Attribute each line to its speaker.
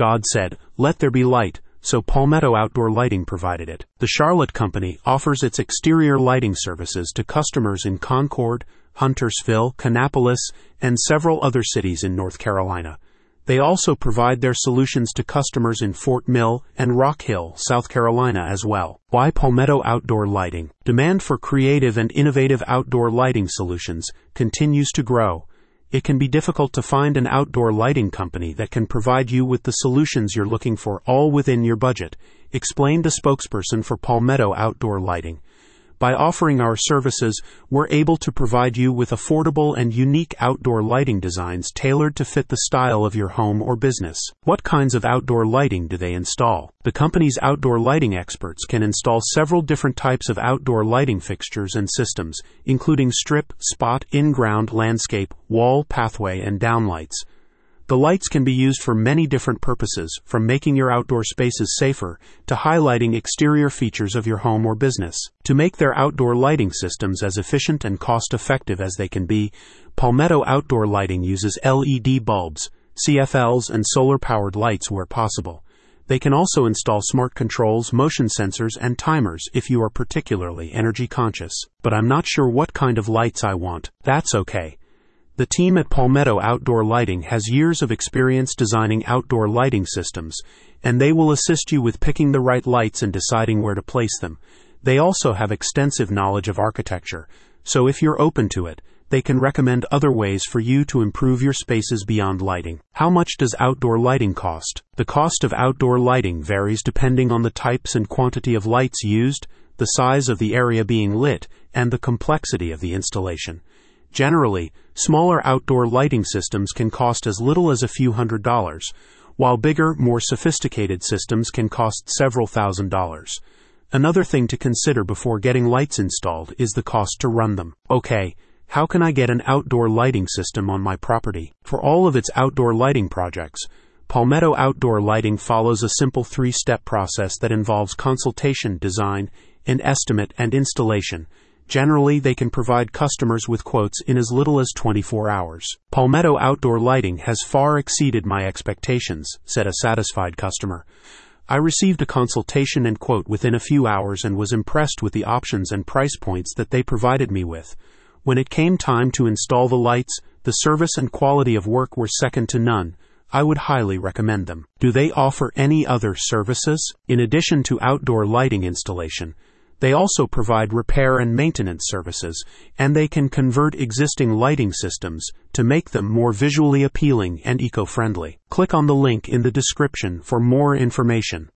Speaker 1: God said, Let there be light, so Palmetto Outdoor Lighting provided it. The Charlotte Company offers its exterior lighting services to customers in Concord, Huntersville, Kannapolis, and several other cities in North Carolina. They also provide their solutions to customers in Fort Mill and Rock Hill, South Carolina as well. Why Palmetto Outdoor Lighting? Demand for creative and innovative outdoor lighting solutions continues to grow. It can be difficult to find an outdoor lighting company that can provide you with the solutions you're looking for all within your budget, explained a spokesperson for Palmetto Outdoor Lighting. By offering our services, we're able to provide you with affordable and unique outdoor lighting designs tailored to fit the style of your home or business. What kinds of outdoor lighting do they install? The company's outdoor lighting experts can install several different types of outdoor lighting fixtures and systems, including strip, spot, in ground, landscape, wall, pathway, and downlights. The lights can be used for many different purposes, from making your outdoor spaces safer to highlighting exterior features of your home or business. To make their outdoor lighting systems as efficient and cost effective as they can be, Palmetto Outdoor Lighting uses LED bulbs, CFLs, and solar powered lights where possible. They can also install smart controls, motion sensors, and timers if you are particularly energy conscious. But I'm not sure what kind of lights I want. That's okay. The team at Palmetto Outdoor Lighting has years of experience designing outdoor lighting systems, and they will assist you with picking the right lights and deciding where to place them. They also have extensive knowledge of architecture, so if you're open to it, they can recommend other ways for you to improve your spaces beyond lighting. How much does outdoor lighting cost? The cost of outdoor lighting varies depending on the types and quantity of lights used, the size of the area being lit, and the complexity of the installation. Generally, smaller outdoor lighting systems can cost as little as a few hundred dollars, while bigger, more sophisticated systems can cost several thousand dollars. Another thing to consider before getting lights installed is the cost to run them. Okay, how can I get an outdoor lighting system on my property? For all of its outdoor lighting projects, Palmetto Outdoor Lighting follows a simple three step process that involves consultation, design, an estimate, and installation Generally, they can provide customers with quotes in as little as 24 hours. Palmetto Outdoor Lighting has far exceeded my expectations, said a satisfied customer. I received a consultation and quote within a few hours and was impressed with the options and price points that they provided me with. When it came time to install the lights, the service and quality of work were second to none. I would highly recommend them. Do they offer any other services? In addition to outdoor lighting installation, they also provide repair and maintenance services, and they can convert existing lighting systems to make them more visually appealing and eco friendly. Click on the link in the description for more information.